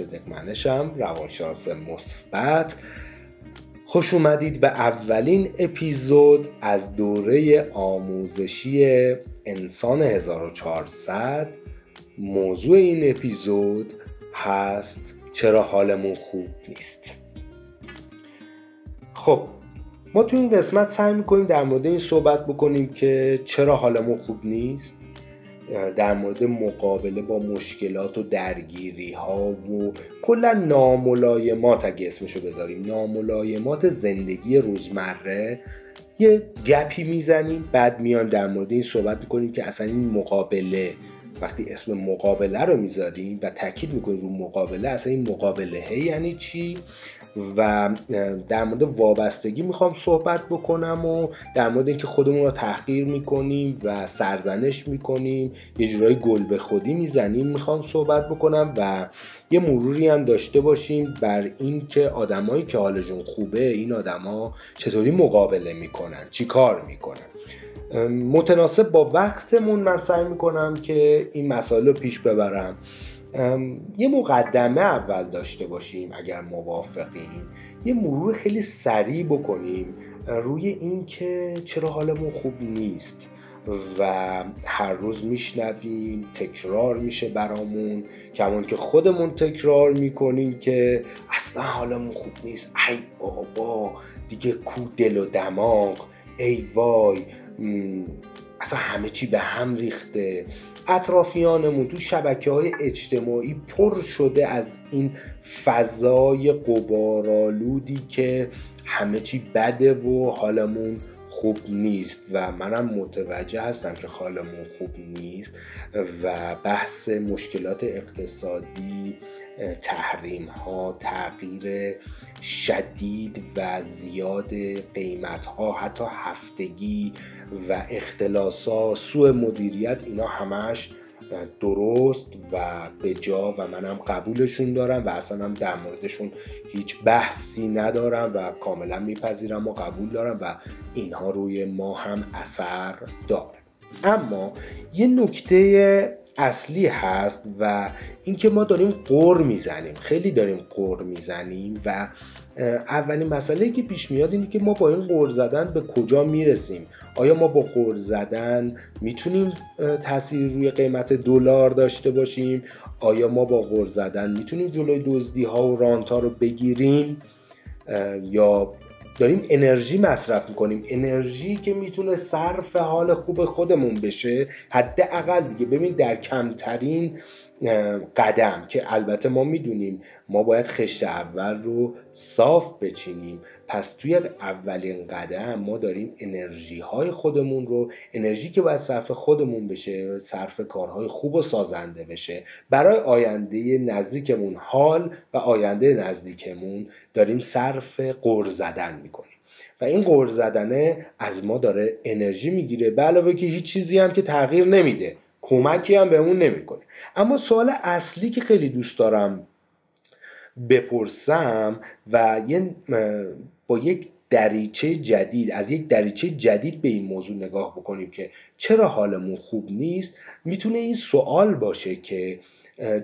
من علیرضا صدق منشم روانشناس مثبت. خوش اومدید به اولین اپیزود از دوره آموزشی انسان 1400 موضوع این اپیزود هست چرا حالمون خوب نیست. خب ما تو این قسمت سعی می‌کنیم در مورد این صحبت بکنیم که چرا حالمون خوب نیست. در مورد مقابله با مشکلات و درگیری ها و کلا ناملایمات اگه اسمشو بذاریم ناملایمات زندگی روزمره یه گپی می‌زنیم بعد میایم در مورد این صحبت می‌کنیم که اصلا این مقابله وقتی اسم مقابله رو می‌ذاریم و تاکید می‌کنیم رو مقابله اصلا این مقابله یعنی چی؟ و در مورد وابستگی می‌خوام صحبت بکنم و در مورد اینکه خودمون رو تحقیر می‌کنیم و سرزنش می‌کنیم یه جورایی گل به خودی می‌زنیم می‌خوام صحبت بکنم و یه مروری هم داشته باشیم بر اینکه آدمایی که حالشون خوبه این آدما چطوری مقابله می‌کنن چی کار می‌کنن. متناسب با وقتمون من سعی می‌کنم که این مسائل رو پیش ببرم. یه مقدمه اول داشته باشیم اگر موافقیم یه مرور خیلی سریع بکنیم روی اینکه چرا حالمون خوب نیست و هر روز میشنویم تکرار میشه برامون. کمان که خودمون تکرار می‌کنیم که اصلا حالمون خوب نیست. ای بابا دیگه کو دل و دماغ. ای وای اصلا همه چی به هم ریخته. اطرافیانمون تو شبکه های اجتماعی پر شده از این فضای قبارالودی که همه چی بده و حالمون خوب نیست و منم متوجه هستم که حالمون خوب نیست و بحث مشکلات اقتصادی تحریم ها تغییر شدید و زیاد قیمت ها حتی هفتگی و اختلاسا سوء مدیریت اینا همش درست و به جا و منم قبولشون دارم و اصلا هم در موردشون هیچ بحثی ندارم و کاملا میپذیرم و قبول دارم و اینها روی ما هم اثر داره. اما یه نکته اصلی هست و اینکه ما داریم قور می‌زنیم. خیلی داریم قور می‌زنیم و اولین مسئله که پیش میاد اینه که ما با این قور زدن به کجا می‌رسیم؟ آیا ما با قور زدن می‌تونیم تاثیر روی قیمت دلار داشته باشیم؟ آیا ما با قور زدن می‌تونیم جلوی دزدی ها و رانت ها رو بگیریم؟ یا داریم انرژی مصرف می‌کنیم. انرژی که می‌تونه صرف حال خوب خودمون بشه حداقل دیگه ببین در کمترین قدم که البته ما می‌دونیم ما باید خشت اول رو صاف بچینیم. پس توی اولین قدم ما داریم انرژی های خودمون رو انرژی که باید صرف خودمون بشه صرف کارهای خوب و سازنده بشه. برای آینده نزدیکمون حال و آینده نزدیکمون داریم صرف قر زدن می‌کنیم. و این قر زدنه از ما داره انرژی می‌گیره به علاوه که هیچ چیزی هم که تغییر نمیده. کمکی هم بهمون نمی‌کنه. اما سوال اصلی که خیلی دوست دارم بپرسم و یه با یک دریچه جدید از یک دریچه جدید به این موضوع نگاه بکنیم که چرا حالمون خوب نیست می‌تونه این سوال باشه که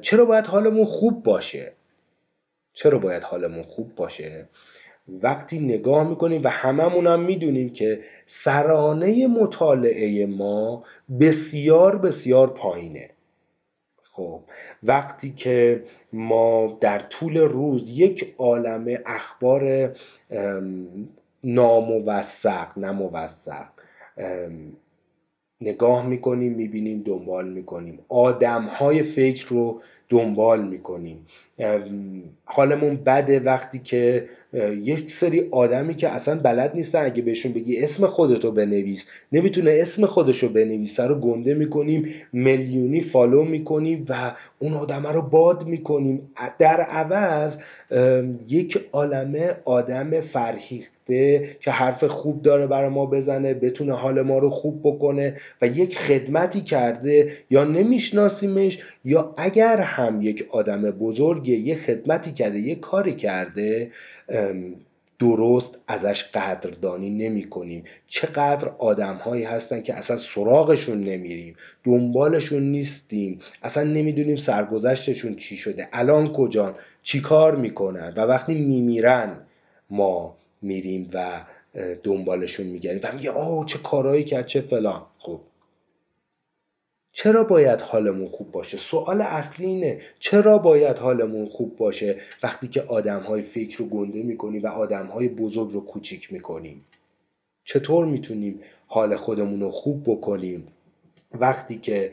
چرا باید حالمون خوب باشه؟ چرا باید حالمون خوب باشه؟ وقتی نگاه می‌کنیم و هممون هم می‌دونیم که سرانه مطالعه ما بسیار بسیار پایینه. خب وقتی که ما در طول روز یک عالم اخبار ناموثق نموثق نگاه می‌کنیم می‌بینیم دنبال می‌کنیم آدم های فکر رو دنبال می‌کنیم. حالمون بده وقتی که یک سری آدمی که اصلا بلد نیستن اگه بهشون بگی اسم خودتو بنویس. نمی‌تونه اسم خودشو بنویسه رو گنده می‌کنیم میلیونی فالو می‌کنیم و اون آدمه رو باد می‌کنیم. در عوض یک عالمه آدم فرهیخته که حرف خوب داره برای ما بزنه بتونه حال ما رو خوب بکنه و یک خدمتی کرده یا نمیشناسیمش یا اگر هم یک آدم بزرگ یه خدمتی کرده یه کاری کرده درست ازش قدردانی نمی کنیم چقدر آدم هایی هستن که اصلا سراغشون نمیریم دنبالشون نیستیم اصلا نمی‌دونیم سرگذشتشون چی شده الان کجان چی کار می‌کنن؟ و وقتی میمیرن ما میریم و دنبالشون میگردیم و میگه آه چه کارهایی کرد چه فلان. خب. چرا باید حالمون خوب باشه؟ سوال اصلی اینه چرا باید حالمون خوب باشه وقتی که آدم های فکر رو گنده می‌کنیم و آدم های بزرگ رو کوچیک می‌کنیم؟ چطور می‌تونیم حال خودمون رو خوب بکنیم؟ وقتی که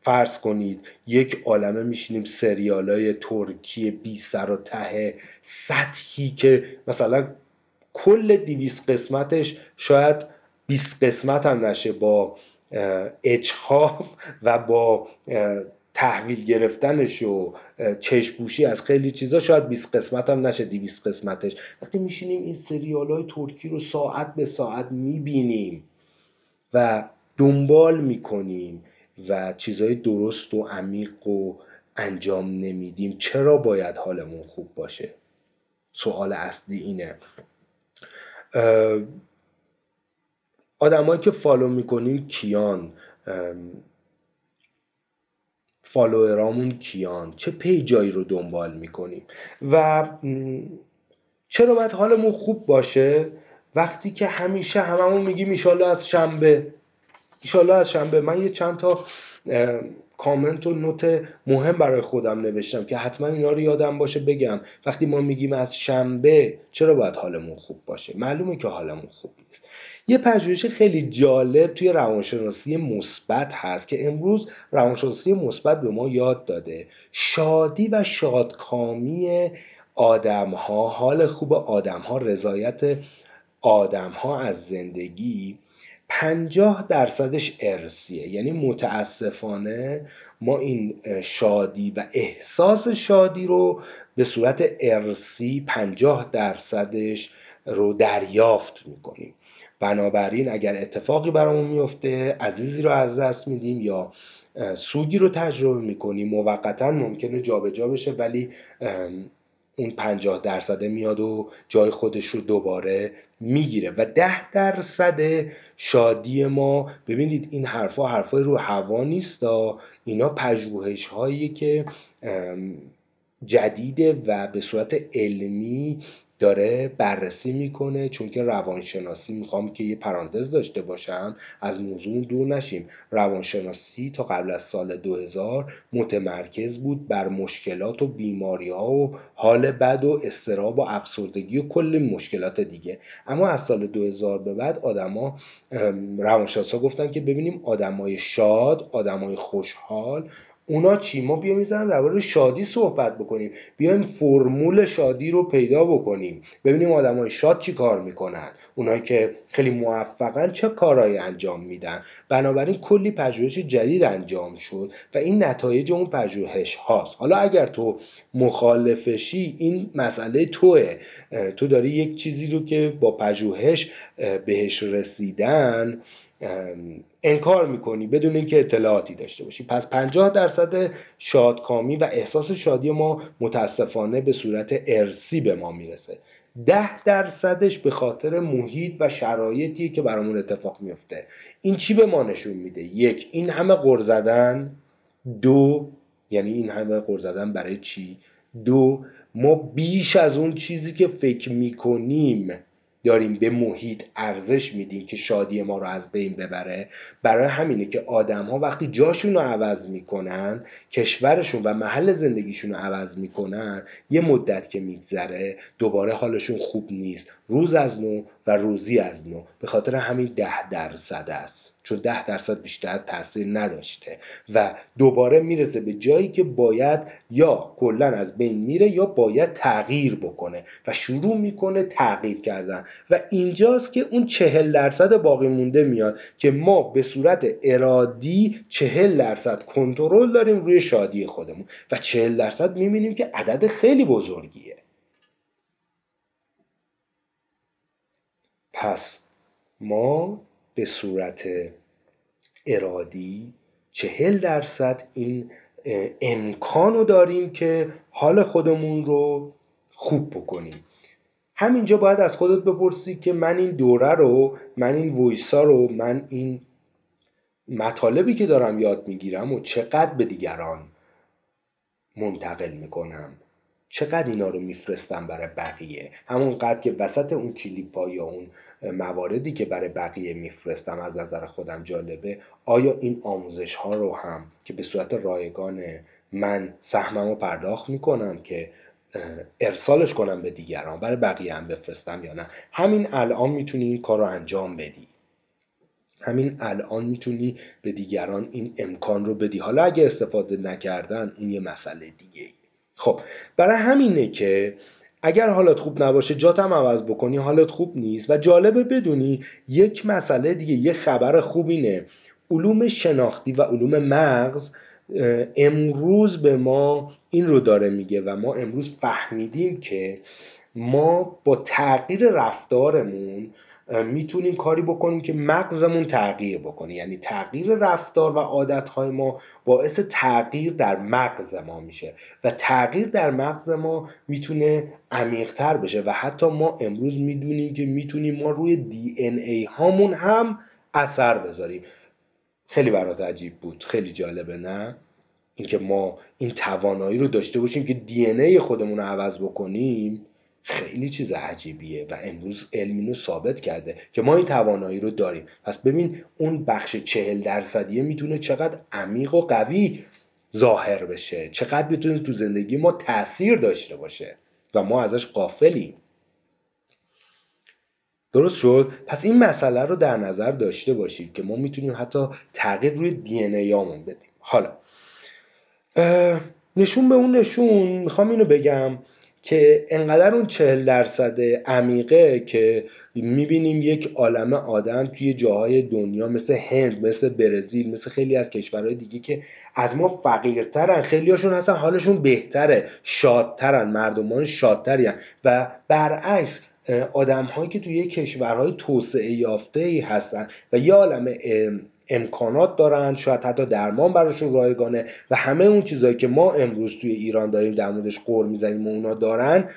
فرض کنید یک عالمه میشینیم سریال های ترکی بی سر و ته سطحی که مثلا کل دیویس قسمتش شاید 20 قسمت هم نشه با اجخاف و با تحویل گرفتنش و چشپوشی از خیلی چیزا شاید 20 قسمت هم نشه 200 قسمتش. وقتی میشینیم این سریال های ترکی رو ساعت به ساعت می‌بینیم و دنبال می‌کنیم و چیزهای درست و عمیق و انجام نمیدیم چرا باید حالمون خوب باشه؟ سوال اصلی اینه. آدمایی که فالو می‌کنیم کیان؟ فالوورامون کیان؟ چه پیجایی رو دنبال می‌کنیم؟ و چرا باید حالمون خوب باشه؟ وقتی که همیشه هممون میگیم ایشالله از شنبه ایشالله از شنبه من یه چند تا کامنت و نوت مهم برای خودم نوشتم که حتما اینا رو یادم باشه بگم. وقتی ما میگیم از شنبه چرا باید حالمون خوب باشه؟ معلومه که حالمون خوب نیست. یه پژوهش خیلی جالب توی روانشناسی مثبت هست که امروز روانشناسی مثبت به ما یاد داده. شادی و شادکامی آدم ها حال خوب آدم ها رضایت آدم ها از زندگی پنجاه درصدش ارسیه یعنی متاسفانه ما این شادی و احساس شادی رو به صورت ارسی پنجاه درصدش رو دریافت می‌کنیم. بنابراین اگر اتفاقی برامون میفته عزیزی رو از دست میدیم یا سوگی رو تجربه می‌کنیم موقتا ممکنه جابجا جا بشه ولی اون پنجاه درصده میاد و جای خودش رو دوباره می‌گیره. و ده درصد شادی ما ببینید این حرفا حرفای رو هوا نیست اینا پژوهش هایی که جدیده و به صورت علمی داره بررسی می‌کنه چون که روانشناسی می‌خوام که یه پرانتز داشته باشم از موضوع دور نشیم. روانشناسی تا قبل از سال 2000 متمرکز بود بر مشکلات و بیماری ها و حال بد و استراب و افسردگی و کل مشکلات دیگه. اما از سال 2000 به بعد آدما روانشناسا گفتن که ببینیم آدمای شاد آدمای خوشحال اونا چی؟ ما بیایم می‌زنن درباره شادی صحبت بکنیم. بیایم فرمول شادی رو پیدا بکنیم. ببینیم های شاد چی کار می‌کنن. اونایی که خیلی موفقن چه کارهایی انجام میدن. بنابراین کلی پژوهش جدید انجام شد و این نتایج اون پژوهش هاست. حالا اگر تو مخالفشی این مسئله توه. تو داری یک چیزی رو که با پژوهش بهش رسیدن انکار می‌کنی بدون اینکه اطلاعاتی داشته باشی. پس 50 درصد شادکامی و احساس شادی ما متاسفانه به صورت ارسی به ما می‌رسه. ده درصدش به خاطر محیط و شرایطی که برامون اتفاق میفته این چی به ما نشون میده؟ یک این همه غر زدن. دو یعنی این همه غر زدن برای چی؟ دو ما بیش از اون چیزی که فکر می‌کنیم داریم به محیط ارزش میدیم که شادی ما رو از بین ببره. برای همینه که آدم ها وقتی جاشون رو عوض می‌کنن کشورشون و محل زندگیشون رو عوض می‌کنن یه مدت که میگذره دوباره حالشون خوب نیست. روز از نو و روزی از نو. به خاطر همین ده درصد است. چون ده درصد بیشتر تاثیر نداشته. و دوباره می‌رسه به جایی که باید یا کلا از بین میره یا باید تغییر بکنه. و شروع می‌کنه تغییر کردن. و اینجاست که اون چهل درصد باقی مونده میاد که ما به صورت ارادی چهل درصد کنترل داریم روی شادی خودمون. و چهل درصد می‌بینیم که عدد خیلی بزرگیه. پس ما به صورت ارادی چهل درصد این امکان رو داریم که حال خودمون رو خوب بکنیم. همینجا باید از خودت بپرسی که من این دوره رو من این ویسا رو من این مطالبی که دارم یاد می‌گیرم و چقدر به دیگران منتقل می‌کنم. چقدر اینا رو میفرستم برای بقیه؟ همونقدر که وسط اون کلیپ یا اون مواردی که برای بقیه میفرستم از نظر خودم جالبه. آیا این آموزش ها رو هم که به صورت رایگان من سهمم رو پرداخت می‌کنم که ارسالش کنم به دیگران برای بقیه هم بفرستم یا نه؟ همین الان می‌تونی این کار رو انجام بدی. همین الان می‌تونی به دیگران این امکان رو بدی. حالا اگه استفاده نکردن اون یه مسئله دیگه ای خب برای همینه که اگر حالت خوب نباشه جاتم عوض بکنی حالت خوب نیست و جالبه بدونی یک مسئله دیگه یه خبر خوب اینه. علوم شناختی و علوم مغز امروز به ما این رو داره میگه و ما امروز فهمیدیم که ما با تغییر رفتارمون می‌تونیم کاری بکنیم که مغزمون تغییر بکنه. یعنی تغییر رفتار و عادتهای ما باعث تغییر در مغز ما میشه و تغییر در مغز ما می‌تونه عمیقتر بشه و حتی ما امروز می‌دونیم که می‌تونیم ما روی دی ان ای هامون هم اثر بذاریم. خیلی برات عجیب بود. خیلی جالبه نه؟ اینکه ما این توانایی رو داشته باشیم که دی ای خودمون رو عوض بکنیم. خیلی چیز عجیبیه و امروز علم رو ثابت کرده که ما این توانایی رو داریم. پس ببین اون بخش چهل درصدیه می‌تونه چقدر عمیق و قوی ظاهر بشه. چقدر می‌تونه تو زندگی ما تاثیر داشته باشه و ما ازش قافلیم درست شد؟ پس این مسئله رو در نظر داشته باشید که ما می‌تونیم حتی تغییر روی دی ان بدیم. حالا نشون به اون نشون می‌خوام اینو بگم. که انقدر اون چهل درصد عمیقه که می‌بینیم یک عالم آدم توی جاهای دنیا مثل هند مثل برزیل مثل خیلی از کشورهای دیگه که از ما فقیرترن. خیلی هاشون هستن حالشون بهتره شادترن مردمان شادتری و برعکس آدم هایی که توی کشورهای توسعه یافته ای هستن و یه عالم امکانات دارن شاید حتی درمان براشون رایگانه و همه اون چیزهایی که ما امروز توی ایران داریم در موردش قور می‌زنیم و اونا دارن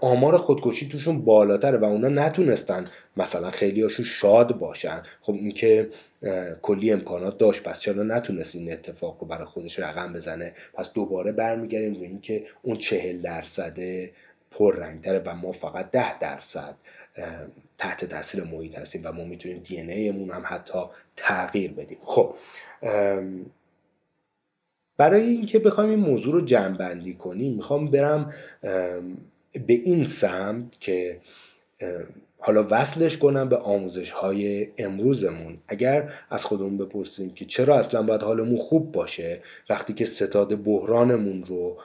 آمار خودکشی توشون بالاتره و اونا نتونستن مثلا خیلی هاشون شاد باشن. خب اینکه کلی امکانات داشت پس چرا نتونست این اتفاق رو برای خودش رقم بزنه؟ پس دوباره برمیگردیم روی اینکه اون چهل درصده پررنگتره و ما فقط ده درصد تحت تاثیر محیط هستیم و ما می‌تونیم دی ایمون هم حتی تغییر بدیم. خب برای اینکه بخوایم این موضوع رو جمع کنیم می‌خوام برم به این سمت که حالا وصلش کنم به آموزش های امروزمون. اگر از خودمون بپرسیم که چرا اصلا باید حالمون خوب باشه وقتی که ستاد بحرانمون رو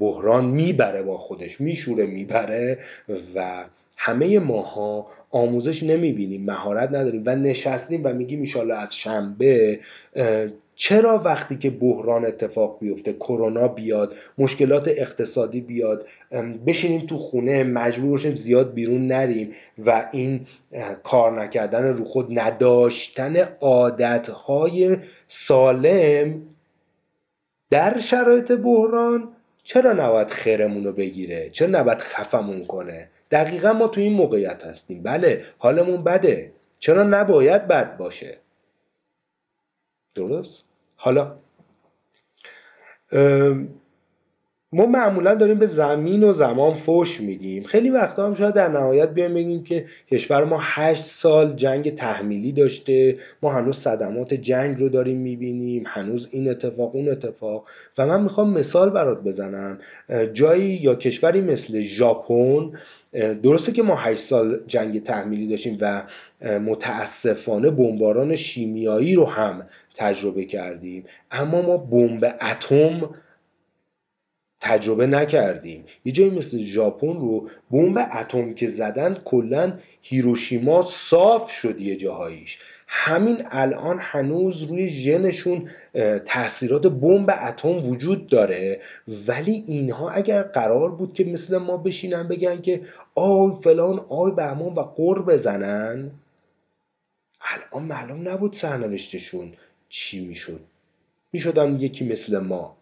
بحران می‌بره با خودش میشوره می‌بره و همه ماها آموزش نمی‌بینیم مهارت نداریم و نشستیم و میگیم ایشالا از شنبه چرا وقتی که بحران اتفاق بیفته کرونا بیاد مشکلات اقتصادی بیاد بشینیم تو خونه مجبور باشیم زیاد بیرون نریم و این کار نکردن رو خود نداشتن عادتهای سالم در شرایط بحران چرا نباید خیرمون رو بگیره؟ چرا نباید خفمون کنه؟ دقیقا ما تو این موقعیت هستیم. بله حالمون بده. چرا نباید بد باشه؟ درست؟ حالا. ما معمولا داریم به زمین و زمان فوش میدیم. خیلی وقتا هم شاید در نهایت بیایم بگیم که کشور ما هشت سال جنگ تحمیلی داشته. ما هنوز صدمات جنگ رو داریم می‌بینیم هنوز این اتفاق اون اتفاق. و من می‌خوام مثال برات بزنم. جایی یا کشوری مثل ژاپن درسته که ما هشت سال جنگ تحمیلی داشتیم و متاسفانه بمباران شیمیایی رو هم تجربه کردیم. اما ما بمب اتم تجربه نکردیم. یه جایی مثل ژاپن رو بمب اتم که زدن کلا هیروشیما صاف شد یه جاهاییش. همین الان هنوز روی ژنشون تاثیرات بمب اتم وجود داره. ولی اینها اگر قرار بود که مثل ما بشینن بگن که آی فلان آی بهمان و قر بزنن الان معلوم نبود سرنوشتشون چی می‌شد. می‌شدن یکی مثل ما.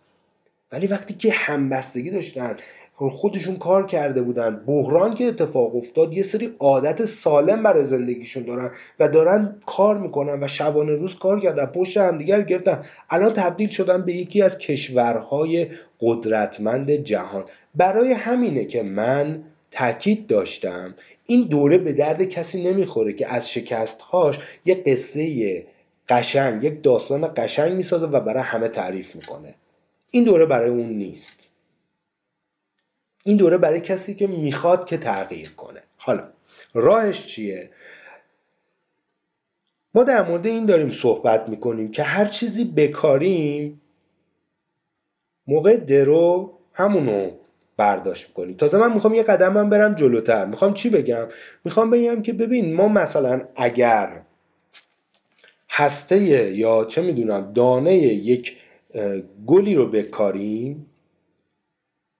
ولی وقتی که همبستگی داشتن خودشون کار کرده بودن. بحران که اتفاق افتاد یه سری عادت سالم برای زندگیشون دارن و دارن کار می‌کنن و شبانه روز کار کردن پشت همدیگر گرفتن. الان تبدیل شدن به یکی از کشورهای قدرتمند جهان. برای همینه که من تاکید داشتم این دوره به درد کسی نمی‌خوره که از شکستهاش یه قصه قشنگ یک داستان قشنگ می‌سازه و برای همه تعریف می‌کنه. این دوره برای اون نیست. این دوره برای کسی که می‌خواد که تغییر کنه. حالا راهش چیه؟ ما در مورد این داریم صحبت می‌کنیم که هر چیزی بکاریم موقع درو همونو برداشت می‌کنیم. تازه من می‌خوام یه قدم من برم جلوتر. می‌خوام چی بگم؟ می‌خوام بگم که ببین ما مثلا اگر هسته یا چه می‌دونم دانه یک گلی رو بکاریم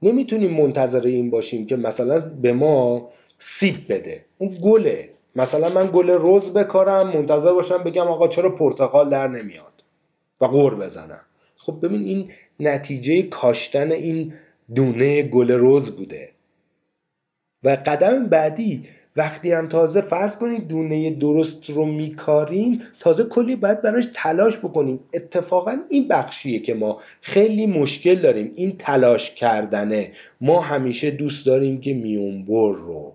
نمی‌تونیم منتظر این باشیم که مثلا به ما سیب بده. اون گله. مثلا من گل روز بکارم منتظر باشم بگم آقا چرا پرتقال در نمیاد و قور بزنم. خب ببین این نتیجه کاشتن این دونه گل روز بوده. و قدم بعدی وقتی هم تازه فرض کنید دونه درست رو میکاریم تازه کلی باید براش تلاش بکنیم. اتفاقا این بخشیه که ما خیلی مشکل داریم. این تلاش کردنه. ما همیشه دوست داریم که میونبر رو.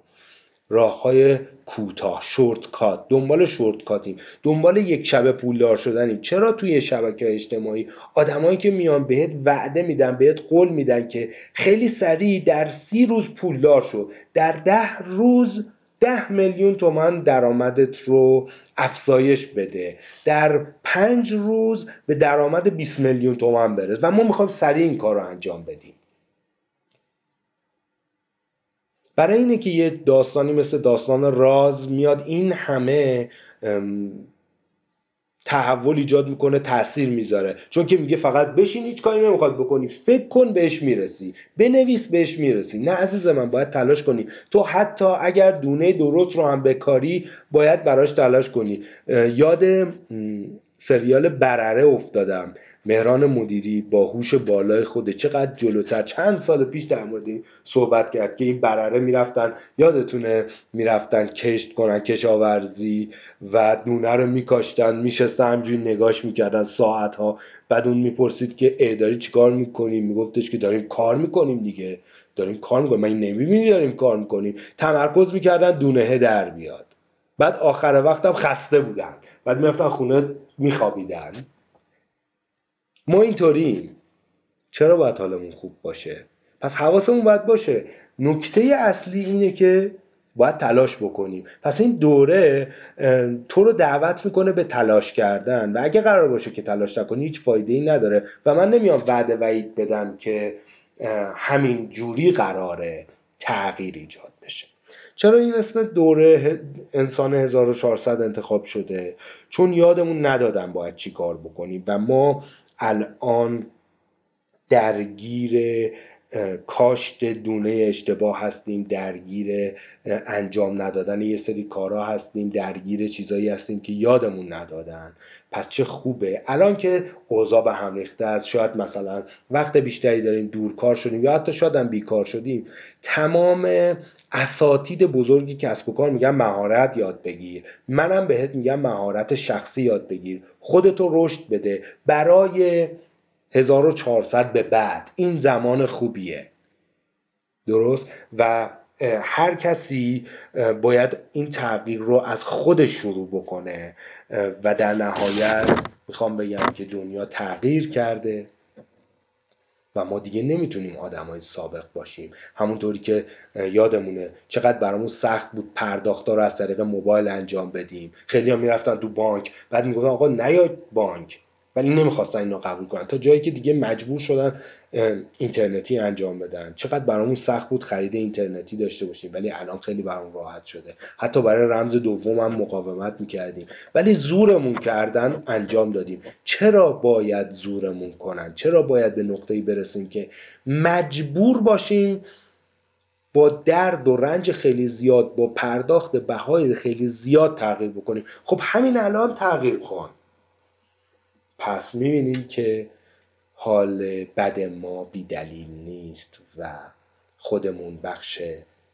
راه های کوتاه شورت کات دنبال شورت کاتیم دنبال یک شبه پولدار شدنیم. چرا توی شبکه اجتماعی؟ آدمایی که میان بهت وعده میدن بهت قول میدن که خیلی سریع در سی روز پولدار شد در ده روز ده میلیون تومن درآمدت رو افزایش بده. در پنج روز به درآمد 20 میلیون تومن برس. و ما می‌خوایم سریع این کار رو انجام بدیم. برای اینه که یه داستانی مثل داستان راز میاد. این همه تحول ایجاد می‌کنه تاثیر می‌ذاره. چون که میگه فقط بشین هیچ کاری نمی‌خواد بکنی. فکر کن بهش می‌رسی. بنویس بهش می‌رسی. نه عزیز من باید تلاش کنی. تو حتی اگر دونه درست رو هم بکاری باید براش تلاش کنی. یاد سریال برره افتادم. مهران مدیری با هوش بالای خوده چقدر جلوتر. چند سال پیش در مورد صحبت کرد که این برره می‌رفتن یادتونه می‌رفتن کشت کنن کشاورزی و دونه رو میکاشتن میشستن همجوری نگاش می‌کردن ساعت ها بعد اون می‌پرسید که ای داری چیکار می‌کنیم میگفتش که داریم کار می‌کنیم دیگه. داریم کار می‌کنیم. من نمی‌بینی داریم کار می‌کنیم. تمرکز می‌کردن دونه در بیاد. بعد آخر وقتم خسته بودن. بعد می‌رفتن خونه میخوابیدن. ما اینطوریم. چرا باید حالمون خوب باشه؟ پس حواسمون باید باشه. نکته اصلی اینه که باید تلاش بکنیم. پس این دوره تو رو دعوت می‌کنه به تلاش کردن. و اگه قرار باشه که تلاش نکنی هیچ فایده ای نداره. و من نمیام وعده وعید بدم که همین جوری قراره تغییر ایجاد بشه. چرا این اسم دوره انسان 1400 انتخاب شده؟ چون یادمون ندادن باید چی کار بکنیم و ما الان درگیر کاشت دونه اشتباه هستیم درگیر انجام ندادن یه سری کارا هستیم درگیر چیزایی هستیم که یادمون ندادن. پس چه خوبه. الان که اوضاع به هم ریخته است شاید مثلا وقت بیشتری داریم دورکار شدیم یا حتی شاید هم بیکار شدیم تمام اساتید بزرگی کسب و کار میگن مهارت یاد بگیر. منم بهت میگم مهارت شخصی یاد بگیر. خودتو رشد بده. برای 1400 به بعد. این زمان خوبیه. درست؟ و هر کسی باید این تغییر رو از خودش شروع بکنه. و در نهایت می‌خوام بگم که دنیا تغییر کرده و ما دیگه نمی‌تونیم آدمای سابق باشیم. همونطوری که یادمونه چقدر برامون سخت بود پرداختا رو از طریق موبایل انجام بدیم. خیلی ها می‌رفتن تو بانک بعد می‌گفتن آقا نیاید بانک. ولی نمی‌خواستن اینو قبول کنن. تا جایی که دیگه مجبور شدن اینترنتی انجام بدن. چقدر برامون سخت بود خرید اینترنتی داشته باشیم. ولی الان خیلی برامون راحت شده. حتی برای رمز دوم هم مقاومت می‌کردیم. ولی زورمون کردن انجام دادیم. چرا باید زورمون کنن؟ چرا باید به نقطه‌ای برسیم که مجبور باشیم با درد و رنج خیلی زیاد با پرداخت بهای خیلی زیاد تغییر بکنیم؟ خب همین الان تغییر کن پس می‌بینید که حال بد ما بیدلیل نیست و خودمون بخش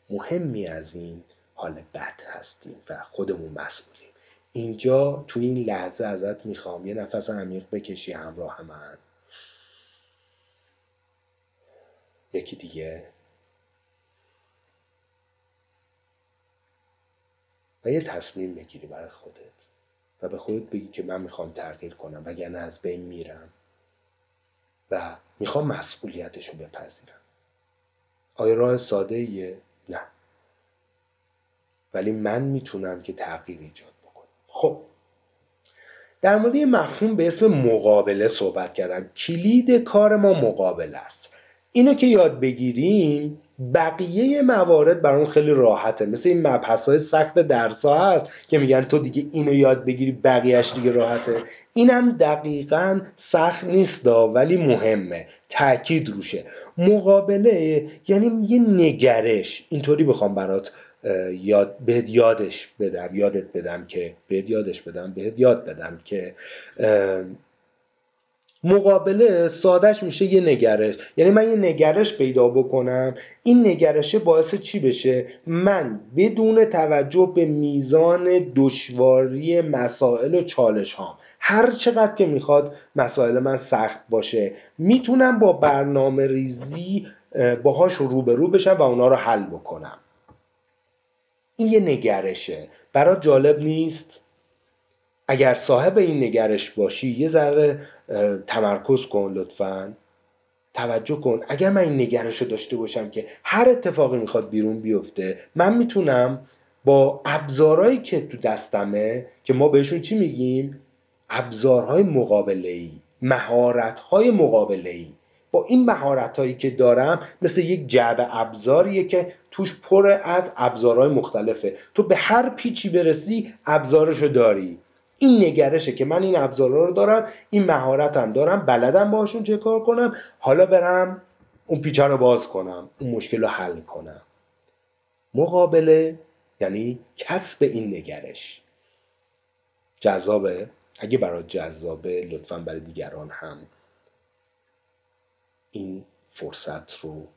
مهمی از این حال بد هستیم و خودمون مسئولیم. اینجا تو این لحظه ازت می‌خوام یه نفس عمیق بکشی همراه من. یکی دیگه. و یه تصمیم بگیری برای خودت. و به خودت بگی که من می‌خوام تغییر کنم وگرنه از بین میرم و می‌خوام مسئولیتش رو بپذیرم. آیا راه ساده ایه؟ نه. ولی من می‌تونم که تغییر ایجاد بکنم. خب. در مورد یه مفهوم به اسم مقابله صحبت کردم. کلید کار ما مقابله است. اینو که یاد بگیریم بقیه موارد برامون خیلی راحته. مثل این مبحث های سخت درس ها هست که میگن تو دیگه اینو یاد بگیری بقیهش دیگه راحته. اینم دقیقا سخت نیست ولی مهمه. تاکید روشه. مقابله یعنی یه نگرش. اینطوری بخوام برات یاد بهت یادش بدم یادت بدم که بهت یادش بدم بهت یاد بدم که مقابله سادش میشه یه نگرش. یعنی من یه نگرش پیدا بکنم. این نگرشه باعث چی بشه؟ من بدون توجه به میزان دشواری مسائل و چالش هام هر چقدر که می‌خواد مسائل من سخت باشه. می‌تونم با برنامه ریزی باهاش روبرو بشم و اونا رو حل بکنم. این یه نگرشه. برات جالب نیست؟ اگر صاحب این نگرش باشی یه ذره تمرکز کن لطفا. توجه کن. اگر من این نگرش رو داشته باشم که هر اتفاقی می‌خواد بیرون بیفته من می‌تونم با ابزارهایی که تو دستمه که ما بهشون چی میگیم؟ ابزارهای مقابله ای مهارت های مقابله ای با این مهارت هایی که دارم مثل یک جعبه ابزاریه که توش پر از ابزارهای مختلفه. تو به هر پیچی برسی ابزارشو داری. این نگرشه که من این ابزارها رو دارم این مهارتم دارم بلدم باشون چه کار کنم. حالا برم اون پیچه رو باز کنم اون مشکل رو حل کنم. مقابله یعنی کسب این نگرش. جذابه؟ اگه برای جذابه لطفا برای دیگران هم این فرصت رو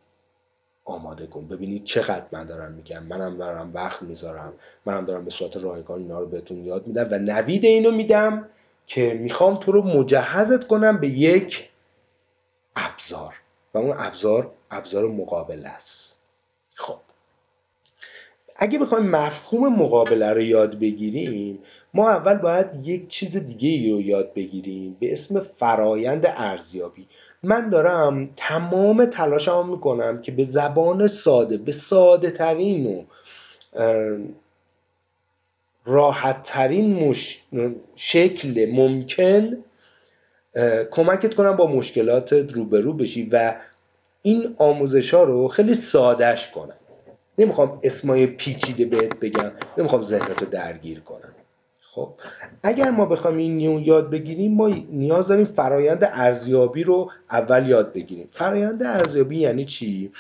آماده کن. ببینید چقدر من دارم میگم. منم دارم وقت می‌ذارم. منم دارم به صورت رایگان اینا رو بهتون یاد میدم و نوید اینو میدم که می‌خوام تو رو مجهزت کنم به یک ابزار. و اون ابزار ابزار مقابله است. خب. اگه بخوایم مفهوم مقابله رو یاد بگیریم ما اول باید یک چیز دیگه رو یاد بگیریم به اسم فرایند ارزیابی. من دارم تمام تلاشمو می‌کنم که به زبان ساده به ساده ترین و راحت ترین مش... شکل ممکن کمکت کنم با مشکلاتت روبرو بشی و این آموزش ها رو خیلی سادش کنم. نمی‌خوام اسمای پیچیده بهت بگم نمی‌خوام ذهنتو درگیر کنم. خب اگر ما بخوایم این نیو یاد بگیریم ما نیاز داریم فرایند ارزیابی رو اول یاد بگیریم. فرایند ارزیابی یعنی چی؟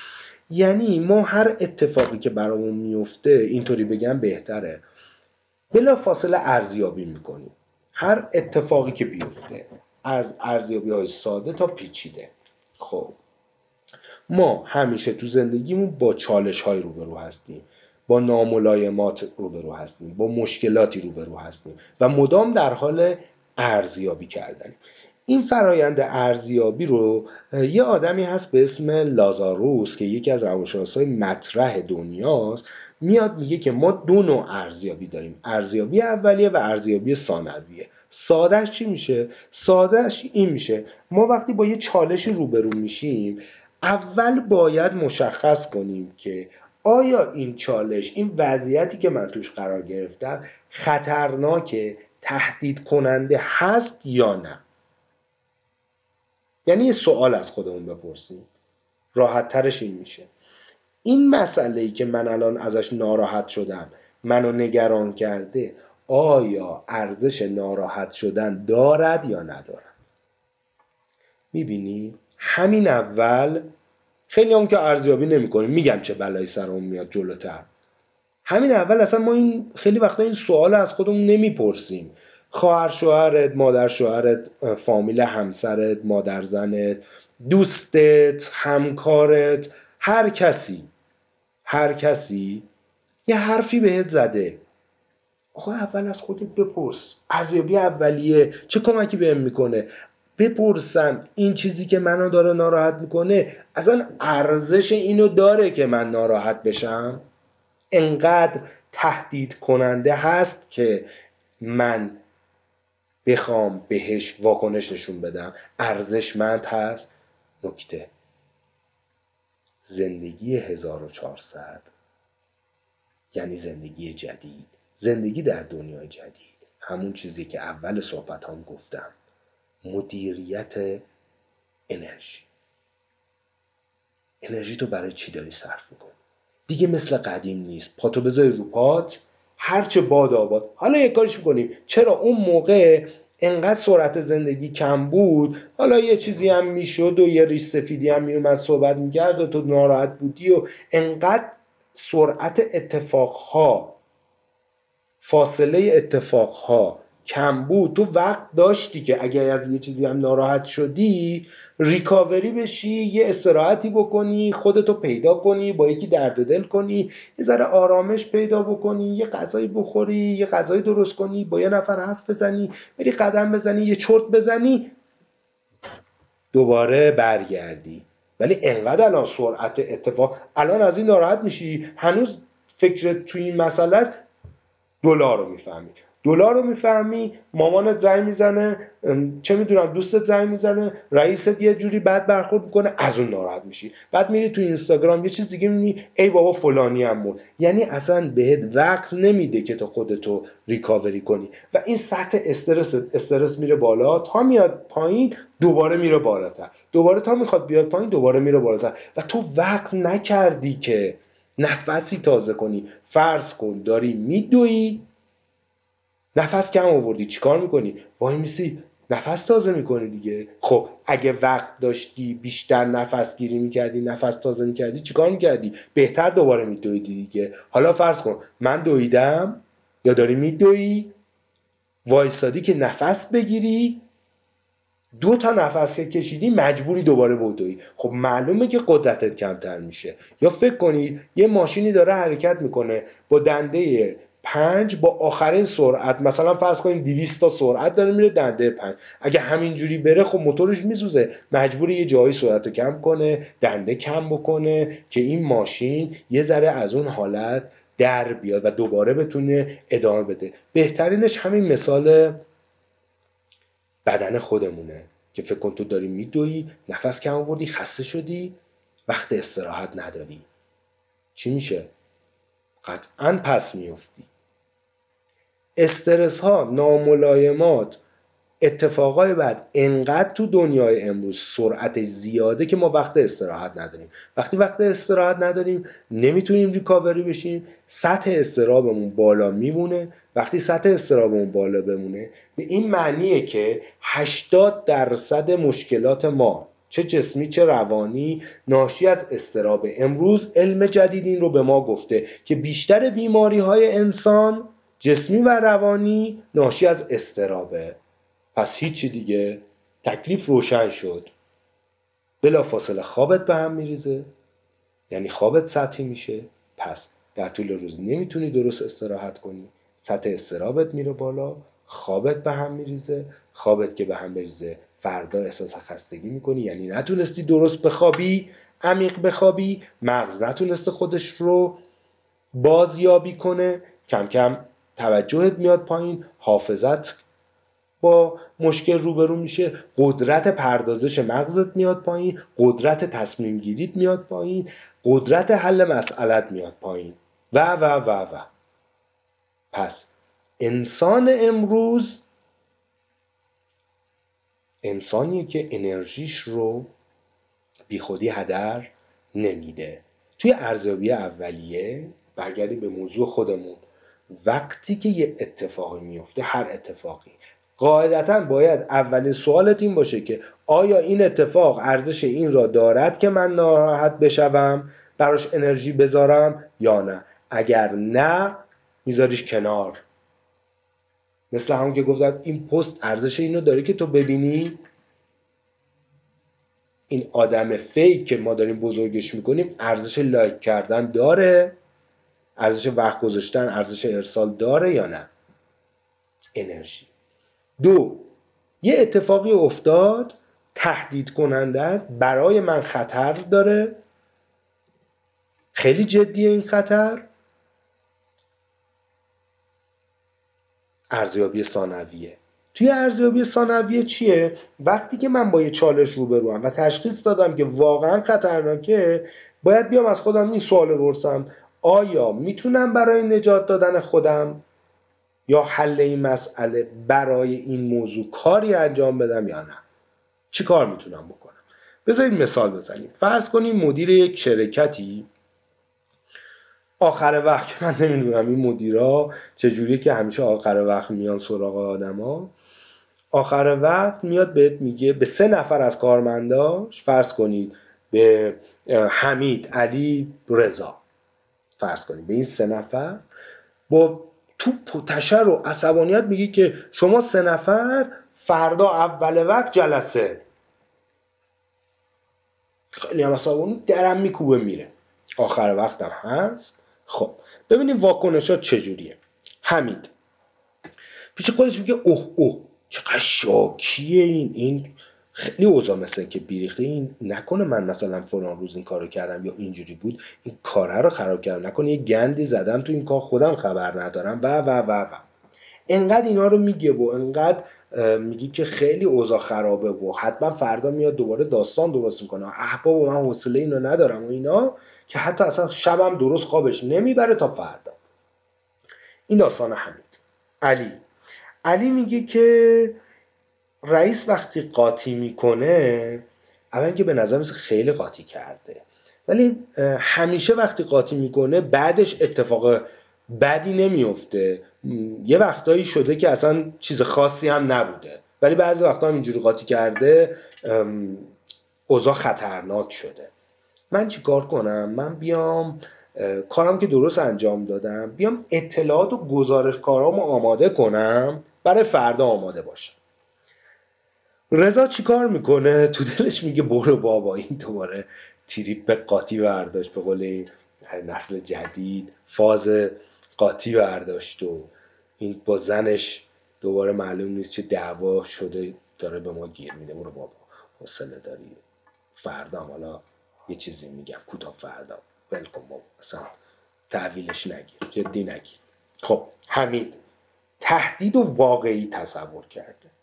یعنی ما هر اتفاقی که برامون میفته اینطوری بگم بهتره. بلا فاصله ارزیابی می‌کنیم. هر اتفاقی که بیفته از ارزیابی های ساده تا پیچیده. خب ما همیشه تو زندگیمون با چالش های روبرو هستیم. با ناملایمات روبرو هستیم با مشکلاتی روبرو هستیم و مدام در حال ارزیابی کردن این فرایند ارزیابی رو یه آدمی هست به اسم لازاروس که یکی از روانشناسای مطرح دنیاست. میاد میگه که ما دو نوع ارزیابی داریم. ارزیابی اولیه و ارزیابی ثانویه. سادهش چی میشه؟ سادهش این میشه. ما وقتی با یه چالشی روبرو میشیم اول باید مشخص کنیم که آیا این چالش این وضعیتی که من توش قرار گرفتم خطرناک تهدید کننده هست یا نه؟ یعنی یه سوال از خودمون بپرسیم. راحت ترش این میشه. این مسئله ای که من الان ازش ناراحت شدم منو نگران کرده آیا ارزش ناراحت شدن دارد یا ندارد؟ می‌بینی؟ همین اول خیلی هم که ارزیابی نمی‌کنیم. میگم چه بلایی سرمون میاد جلوتر. همین اول اصلا ما این خیلی وقتا این سوال از خودمون نمی‌پرسیم. خواهر شوهرت مادر شوهرت فامیل همسرت مادر زنت دوستت همکارت هر کسی. هر کسی یه حرفی بهت زده. آقا اول از خودت بپرس. ارزیابی اولیه. چه کمکی بهم می‌کنه؟ بپرسم این چیزی که منو داره ناراحت می‌کنه اصلا ارزش اینو داره که من ناراحت بشم؟ انقدر تهدید کننده هست که من بخوام بهش واکنش نشون بدم. ارزشمند هست. نکته. زندگی 1400 یعنی زندگی جدید. زندگی در دنیای جدید. همون چیزی که اول صحبت هم گفتم. مدیریت انرژی. انرژی تو برای چی داری صرف می‌کنی؟ دیگه مثل قدیم نیست. پاتو بذاری رو پات هرچه باد آباد. حالا یه کارش می‌کنیم. چرا اون موقع انقدر سرعت زندگی کم بود؟ حالا یه چیزی هم می‌شد و یه ریش سفیدی هم میومد صحبت می‌کرد و تو ناراحت بودی و انقدر سرعت اتفاقها فاصله اتفاقها کم بود. تو وقت داشتی که اگر از یه چیزی هم ناراحت شدی ریکاوری بشی یه استراحتی بکنی خودتو پیدا کنی با یکی درد دل کنی یه ذره آرامش پیدا بکنی یه غذایی بخوری یه غذایی درست کنی با یه نفر حرف بزنی بری قدم بزنی یه چرت بزنی دوباره برگردی. ولی انقدر الان سرعت اتفاق الان از این ناراحت میشی هنوز فکرت توی این مسئله است دلار رو می‌فهمی. دلار رو می‌فهمی مامانت زنگ می‌زنه چه می‌دونم دوستت زنگ می‌زنه رئیست یه جوری بد برخورد می‌کنه از اون ناراحت میشی. بعد میری تو اینستاگرام یه چیز دیگه می‌بینی ای بابا فلانی هم مون یعنی اصلا بهت وقت نمیده که تو خودتو ریکاوری کنی. و این سطح استرس استرس میره بالا. تا میاد پایین دوباره میره بالاتر. دوباره تا می‌خواد بیاد پایین دوباره میره بالاتر. و تو وقت نکردی که نفسی تازه کنی. فرض کن داری میدوی نفس کم آوردی چیکار می‌کنی؟ وای میسی نفس تازه می‌کنی دیگه. خب اگه وقت داشتی بیشتر نفس گیری می‌کردی نفس تازه می‌کردی چیکار می‌کردی؟ بهتر دوباره میدویدی دیگه. حالا فرض کن من دویدم یا داری میدویی؟ وایستادی که نفس بگیری دو تا نفس که کشیدی مجبوری دوباره بدوی خب معلومه که قدرتت کمتر میشه. یا فکر کنید یه ماشینی داره حرکت می‌کنه با دنده پنج با آخرین سرعت مثلا فرض کنید 200 تا سرعت داره میره دنده پنج. اگه همینجوری بره خب موتورش میسوزه. مجبوری یه جایی سرعت رو کم کنه دنده کم بکنه که این ماشین یه ذره از اون حالت در بیاد و دوباره بتونه ادامه بده. بهترینش همین مثال بدن خودمونه که فکر کن تو داری میدوی نفس کم آوردی خسته شدی وقت استراحت نداری. چی میشه؟ قطعا پس میافتی. استرس ها ناملایمات اتفاقای بعد انقدر تو دنیای امروز سرعت زیاده که ما وقت استراحت نداریم. وقتی وقت استراحت نداریم نمی‌تونیم ریکاوری بشیم. سطح استرابمون بالا میمونه. وقتی سطح استرابمون بالا بمونه به این معنیه که 80 درصد مشکلات ما چه جسمی چه روانی ناشی از استرابه امروز علم جدید این رو به ما گفته که بیشتر بیماری های انسان جسمی و روانی ناشی از استرابه. پس هیچی دیگه. تکلیف روشن شد. بلا فاصله خوابت به هم میریزه. یعنی خوابت سطحی میشه. پس در طول روز نمی‌تونی درست استراحت کنی. سطح استرابت میره بالا. خوابت به هم میریزه. خوابت که به هم بریزه فردا احساس خستگی می‌کنی. یعنی نتونستی درست بخوابی عمیق بخوابی. مغز نتونسته خودش رو بازیابی کنه. کم کم توجهت میاد پایین حافظت با مشکل روبرو میشه قدرت پردازش مغزت میاد پایین قدرت تصمیم گیریت میاد پایین قدرت حل مسئلت میاد پایین. و و و و. پس انسان امروز انسانیه که انرژیش رو بیخودی هدر نمیده. توی ارزیابی اولیه برگردی به موضوع خودمون. وقتی که یه اتفاقی میفته هر اتفاقی. قاعدتا باید اولین سوالت این باشه که آیا این اتفاق ارزش این را دارد که من ناراحت بشوم براش انرژی بذارم یا نه؟ اگر نه میذاریش کنار. مثل همون که گفتم این پست ارزش اینو داره که تو ببینی این آدم فیک که ما داریم بزرگش می‌کنیم ارزش لایک کردن داره. ارزش وقت گذاشتن ارزش ارسال داره یا نه؟ انرژی. دو یه اتفاقی افتاد تهدید کننده است برای من خطر داره. خیلی جدیه این خطر. ارزیابی ثانویه. توی ارزیابی ثانویه چیه؟ وقتی که من با یه چالش روبروم و تشخیص دادم که واقعا خطرناکه باید بیام از خودم این سوال بپرسم آیا می‌تونم برای نجات دادن خودم یا حل این مسئله برای این موضوع کاری انجام بدم یا نه؟ چی کار می‌تونم بکنم؟ بذارید مثال بزنیم. فرض کنیم مدیر یک شرکتی آخر وقت من نمی‌دونم این مدیرا چجوریه که همیشه آخر وقت میان سراغ آدما. آخر وقت میاد بهت میگه به سه نفر از کارمنداش فرض کنید به حمید علی رضا. فرض کنید به این سه نفر. با توپ و تشر و عصبانیت میگه که شما سه نفر فردا اول وقت جلسه. خیلی هم عصبانی درم میکوبه میره. آخر وقتم هست. خب ببینیم واکنش ها چجوریه. حمید. پیش خودش میگه اوه اوه چقدر شاکیه این این خیلی اوضاع مثل که بیریخته این نکنه من مثلا فلان روز این کارو کردم یا اینجوری بود این کاره رو خراب کردم. نکنه یه گندی زدم تو این کار خودم خبر ندارم. و و و و. انقدر اینا رو میگه و انقدر میگی که خیلی اوضاع خرابه و حتما فردا میاد دوباره داستان درست می‌کنه. احباب و من حوصله اینو ندارم و اینا که حتی اصلا شبم درست خوابش نمی‌بره تا فردا. این داستان حمید. علی. علی میگه که رئیس وقتی قاطی می‌کنه اول که به نظر مثل خیلی قاطی کرده. ولی همیشه وقتی قاطی می‌کنه بعدش اتفاق بدی نمیفته یه وقتایی شده که اصلا چیز خاصی هم نبوده. ولی بعضی وقتا هم اینجوری قاطی کرده اوضاع خطرناک شده. من چی کار کنم؟ من بیام کارم که درست انجام دادم بیام اطلاعات و گزارش کارامو آماده کنم برای فردا آماده باشم. رضا چیکار می‌کنه؟ تو دلش میگه برو بابا این دوباره تریپ قاطی برداشت به قول نسل جدید فاز قاطی برداشت و این با زنش دوباره معلوم نیست چه دعوا شده داره به ما گیر میده. برو بابا حوصله داری. فردا حالا یه چیزی میگم. کوتاه فردا. ولکن بابا اصلا تحویلش نگیر. جدی نگیر. خب حمید تهدید و واقعی تصور کرده.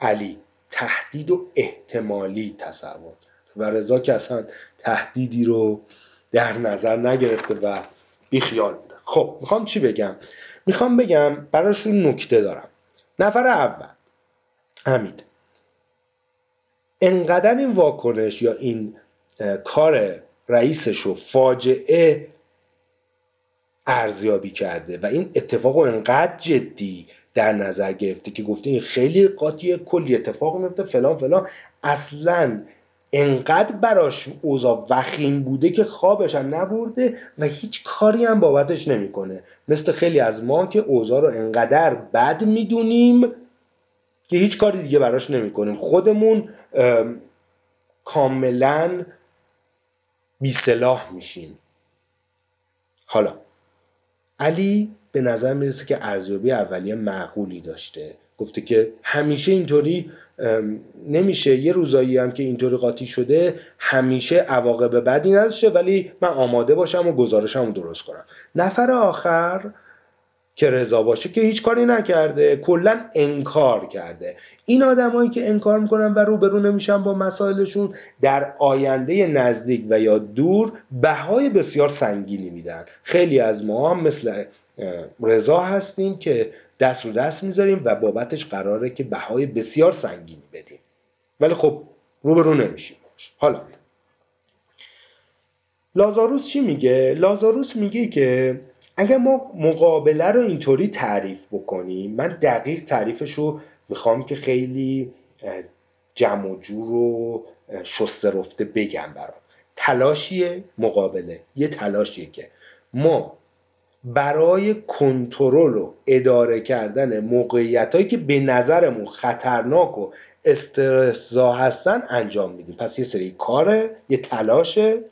علی تهدید و احتمالی تصور کرده و رضا که اصلا تهدیدی رو در نظر نگرفته و بیخیال بوده. خب می‌خوام چی بگم؟ می‌خوام بگم براشون نکته دارم. نفر اول حمید. انقدر این واکنش یا این کار رئیسش رو فاجعه ارزیابی کرده و این اتفاق رو انقدر جدی در نظر گرفته که گفته این خیلی قاطی کلی اتفاق میفته فلان فلان. اصلا انقدر براش اوضاع وخیم بوده که خوابش هم نبرده و هیچ کاری هم بابتش نمی‌کنه. مثل خیلی از ما که اوضاع رو انقدر بد می‌دونیم که هیچ کاری دیگه براش نمی‌کنیم. خودمون کاملا بیسلاح میشیم. حالا علی به نظر می‌رسه که ارزیابی اولیه معقولی داشته. گفته که همیشه اینطوری نمیشه یه روزایی هم که اینطوری قاطی شده همیشه عواقب بدی نداشته ولی من آماده باشم و گزارشم درست کنم. نفر آخر که رضا باشه که هیچ کاری نکرده کلا انکار کرده. این آدمایی که انکار می‌کنن و روبرو نمیشن با مسائلشون در آینده نزدیک و یا دور بهای بسیار سنگینی میدن. خیلی از ما هم مثل رضا هستیم که دست رو دست می‌ذاریم و بابتش قراره که بهای بسیار سنگینی بدیم. ولی خب روبرو نمیشیم حالا. لازاروس چی میگه؟ لازاروس میگه که اگر ما مقابله رو اینطوری تعریف بکنیم من دقیق تعریفش رو می‌خوام که خیلی جمع و جور و شسته رفته بگم برام. تلاشی مقابله. یه تلاشیه که ما برای کنترل و اداره کردن موقعیت هایی که به نظرمون خطرناک و استرسزا هستن انجام میدیم. پس یه سری کاره یه تلاشه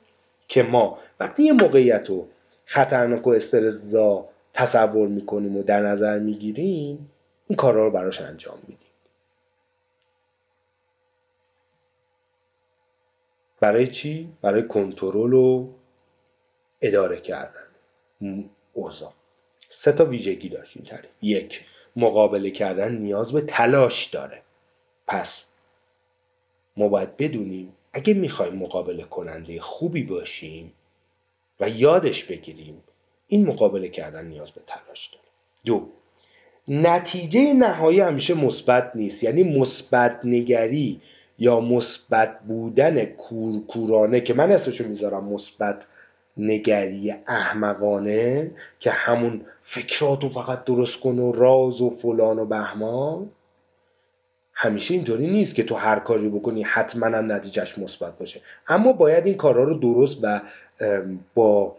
که ما وقتی یه موقعیت رو خطرناک و استرسزا تصور می‌کنیم و در نظر می‌گیریم این کارها رو براش انجام میدیم. برای چی؟ برای کنترل و اداره کردن. اوضاع. سه تا ویژگی داشت این تعریف یک مقابله کردن نیاز به تلاش داره. پس ما باید بدونیم اگه می‌خوایم مقابله کننده خوبی باشیم و یادش بگیریم این مقابله کردن نیاز به تلاش داره. دو نتیجه نهایی همیشه مثبت نیست. یعنی مثبت نگری یا مثبت بودن کورکورانه که من اسمشو می‌ذارم مثبت نگری احمقانه که همون فکراتو فقط درست کن و راز و فلان و بهمان. همیشه اینطوری نیست که تو هر کاری بکنی حتما هم نتیجهش مثبت باشه. اما باید این کارها رو درست و با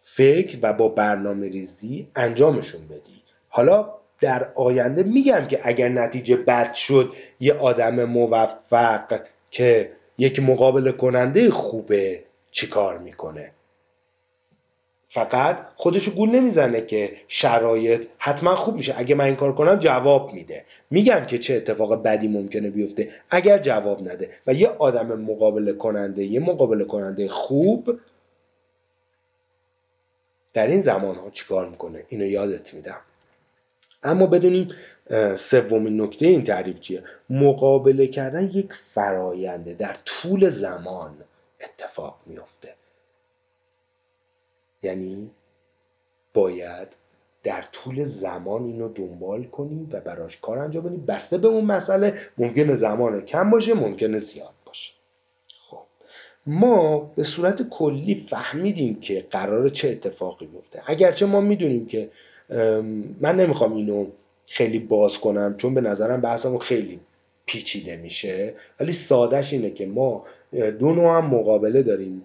فکر و با برنامه ریزی انجامشون بدی. حالا در آینده میگم که اگر نتیجه بد شد یه آدم موفق که یک مقابل کننده خوبه چیکار می‌کنه؟ فقط خودشو گول نمی‌زنه که شرایط حتما خوب میشه. اگه من این کار کنم جواب میده. میگم که چه اتفاق بدی ممکنه بیفته. اگر جواب نده و یه آدم مقابله کننده یه مقابله کننده خوب در این زمان ها چیکار می‌کنه؟ اینو یادت میدم. اما بدونیم سومین نکته این تعریف چیه؟ مقابله کردن یک فراینده در طول زمان اتفاق میفته یعنی باید در طول زمان اینو دنبال کنیم و براش کار انجام بدیم. بسته به اون مسئله ممکنه زمان کم باشه ممکنه زیاد باشه. خب ما به صورت کلی فهمیدیم که قرار چه اتفاقی بیفته. اگرچه ما می‌دونیم که من نمی‌خوام اینو خیلی باز کنم چون به نظرم بحثمون خیلی پیچیده میشه. ولی سادش اینه که ما دو نوع هم مقابله داریم.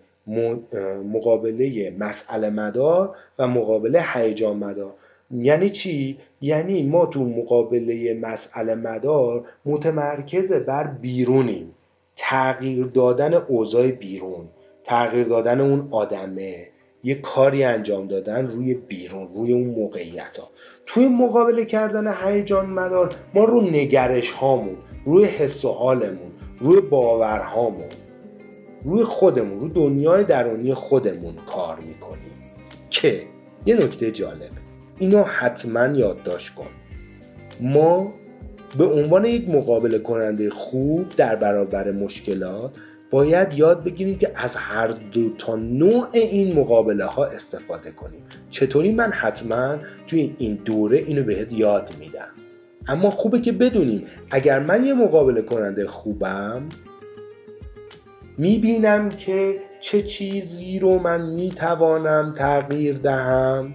مقابله مسئله مدار و مقابله هیجان مدار. یعنی چی؟ یعنی ما تو مقابله مسئله مدار متمرکز بر بیرونیم. تغییر دادن اوضاع بیرون تغییر دادن اون آدمه. یه کاری انجام دادن روی بیرون روی اون موقعیت ها توی مقابله کردن هیجان مدار ما رو نگرش هامون روی حس و حالمون روی باورهامون روی خودمون روی دنیای درونی خودمون کار می‌کنیم. که یه نکته جالب اینو حتما یادداشت کن. ما به عنوان یک مقابله کننده خوب در برابر مشکلات باید یاد بگیریم که از هر دو تا نوع این مقابله ها استفاده کنیم. چطوری من حتما توی این دوره اینو بهت یاد میدم. اما خوبه که بدونیم اگر من یه مقابله کننده خوبم می‌بینم که چه چیزی رو من می‌توانم تغییر دهم.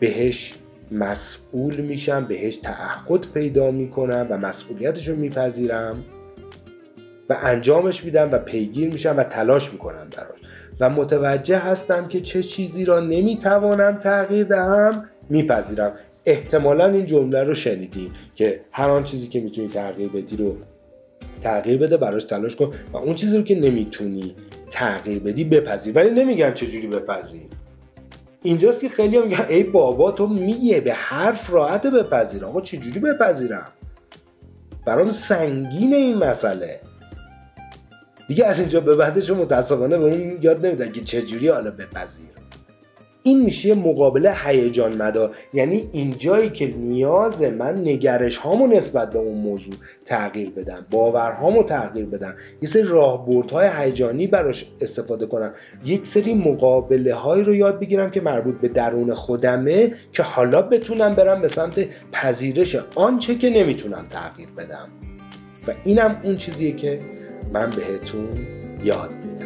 بهش مسئول میشم بهش تعهد پیدا می‌کنم و مسئولیتش رو میپذیرم و انجامش میدم و پیگیر میشم و تلاش می‌کنم براش. و متوجه هستم که چه چیزی را نمی‌توانم تغییر دهم میپذیرم. احتمالا این جمله رو شنیدی که هر آن چیزی که می‌تونی تغییر بدی رو تغییر بده براش تلاش کن و اون چیزی رو که نمی‌تونی تغییر بدی بپذیر ولی نمیگم چجوری بپذیر اینجاست که خیلی میگن ای بابا تو میگه به حرف راحت بپذیر. آقا چجوری بپذیرم؟ برام سنگینه این مسئله. دیگه از اینجا به بعدش متاسفانه به اون یاد نمیدن که چجوری حالا بپذیر این میشه مقابله هیجان مدار یعنی اینجایی که نیاز من نگرش هامو نسبت به اون موضوع تغییر بدم باورهامو تغییر بدم. یه سری راهبردهای هیجانی براش استفاده کنم. یک سری مقابله هایی رو یاد بگیرم که مربوط به درون خودمه که حالا بتونم برم به سمت پذیرش آنچه که نمی‌تونم تغییر بدم. و اینم اون چیزیه که من بهتون یاد میدم.